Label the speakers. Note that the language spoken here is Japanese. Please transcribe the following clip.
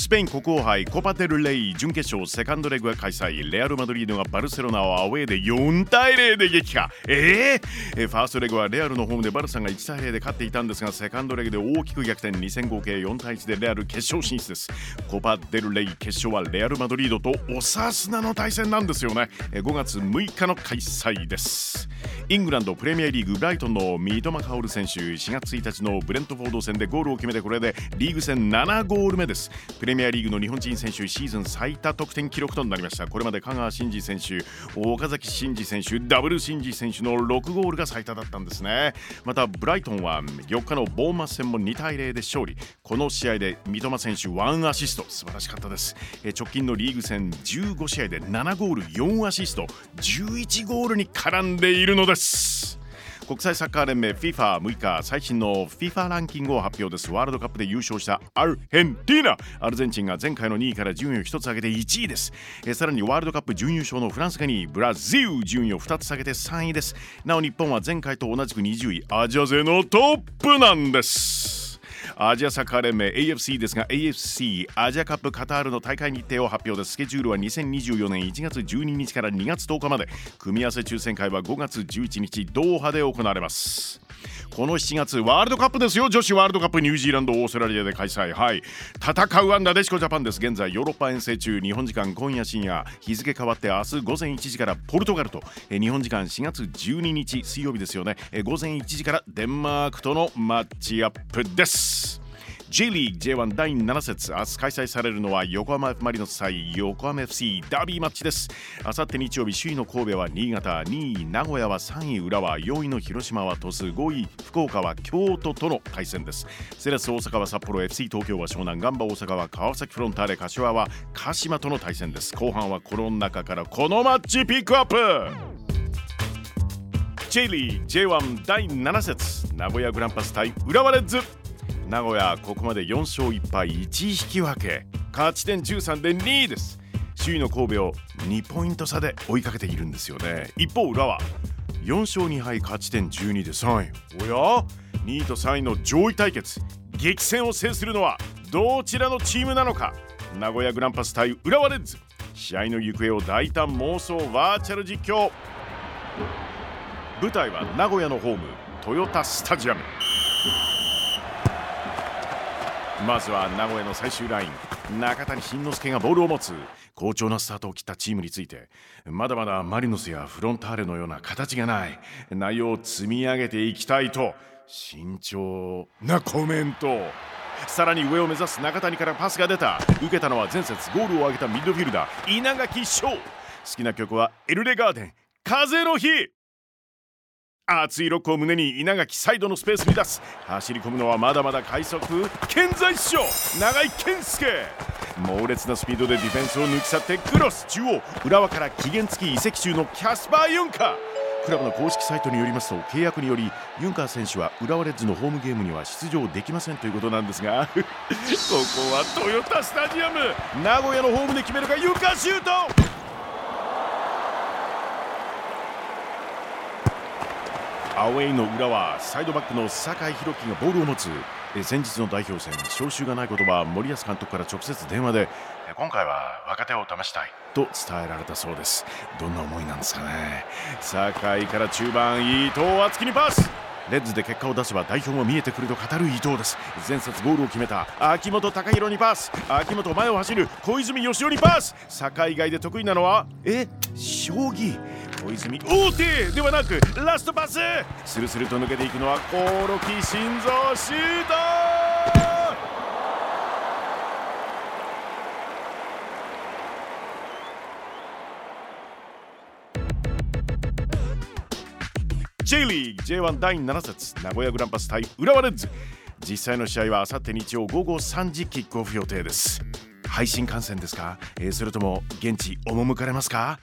Speaker 1: スペイン国王杯コパデルレイ準決勝セカンドレグが開催。レアル・マドリードがバルセロナをアウェーで4対0で撃破。えー、えファーストレグはレアルのホームでバルサが1対0で勝っていたんですがセカンドレグで大きく逆転。2戦合計4対1でレアル決勝進出です。コパデルレイ決勝はレアル・マドリードとオサスナの対戦なんですよね。5月6日の開催です。イングランドプレミアリーグブライトンの三笘薫選手4月1日のブレントフォード戦でゴールを決めてこれでリーグ戦7ゴール目です。プレミアリーグの日本人選手シーズン最多得点記録となりました。これまで香川真司選手岡崎真司選手ダブル真司選手の6ゴールが最多だったんですね。またブライトンは4日のボーマス戦も2対0で勝利。この試合で三笘選手1アシスト。素晴らしかったです。直近のリーグ戦15試合で7ゴール4アシスト。11ゴールに絡んでいるのです。国際サッカー連盟 FIFA6 日最新の FIFA ランキングを発表です。ワールドカップで優勝したアルヘンティーナ。アルゼンチンが前回の2位から順位を1つ上げて1位です。えさらにワールドカップ準優勝のフランスが2位ブラジル順位を2つ下げて3位です。なお日本は前回と同じく20位。アジア勢のトップなんです。アジアサッカー連盟 AFC ですが AFC アジアカップカタールの大会日程を発表です。スケジュールは2024年1月12日から2月10日まで。組み合わせ抽選会は5月11日ドーハで行われます。この7月ワールドカップですよ。女子ワールドカップニュージーランドオーストラリアで開催。はい。戦うアンダーデシコジャパンです。現在ヨーロッパ遠征中日本時間今夜深夜日付変わって明日午前1時からポルトガルと。日本時間4月12日水曜日ですよね。午前1時からデンマークとのマッチアップです。J リーグ J1 第7節明日開催されるのは横浜 F・ マリノス対横浜 FC ダービーマッチです。あさって日曜日首位の神戸は新潟2位名古屋は3位浦和4位の広島は鳥栖5位福岡は京都との対戦です。セレス大阪は札幌 FC 東京は湘南ガンバ大阪は川崎フロンターレ柏は鹿島との対戦です。後半はこの中からこのマッチピックアップ。J リーグ J1 第7節名古屋グランパス対浦和レッズ。名古屋ここまで4勝1敗1引き分け。勝ち点13で2位です。首位の神戸を2ポイント差で追いかけているんですよね。一方浦和。4勝2敗勝ち点12で3位。おや？2位と3位の上位対決。激戦を制するのはどちらのチームなのか。名古屋グランパス対浦和レッズ。試合の行方を大胆妄想バーチャル実況。舞台は名古屋のホームトヨタスタジアム。まずは名古屋の最終ライン。中谷慎之介がボールを持つ。好調なスタートを切ったチームについて。まだまだマリノスやフロンターレのような形がない。内容を積み上げていきたいと。慎重なコメント。さらに上を目指す中谷からパスが出た。受けたのは前節ゴールを挙げたミッドフィルダー稲垣翔。好きな曲はエルレガーデン。風の日。熱いロックを胸に稲垣サイドのスペースに出す。走り込むのはまだまだ快速。健在師匠長井健介。猛烈なスピードでディフェンスを抜き去ってクロス。中央浦和から期限付き移籍中のキャスパー・ユンカ。ークラブの公式サイトによりますと契約によりユンカー選手は浦和レッズのホームゲームには出場できませんということなんですが。ここはトヨタスタジアム。名古屋のホームで決めるかユンカーシュート。アウェイの裏はサイドバックの酒井宏樹がボールを持つ。先日の代表戦招集がないことは森保監督から直接電話で今回は若手を試したい。と伝えられたそうです。どんな思いなんですかね。酒井から中盤伊藤敦樹にパスレッズで結果を出せば代表も見えてくると語る伊藤です。前節ゴールを決めた秋元貴弘にパス。秋元前を走る小泉義雄にパス。酒井以外で得意なのはえ将棋。小泉大手ではなくラストパス。スルスルと抜けていくのは興梠心臓シュート J リーグ J1 第7節名古屋グランパス対浦和レッズ。実際の試合はあさって日曜午後3時キックオフ予定です。配信観戦ですか、えー、それとも現地赴かれますか？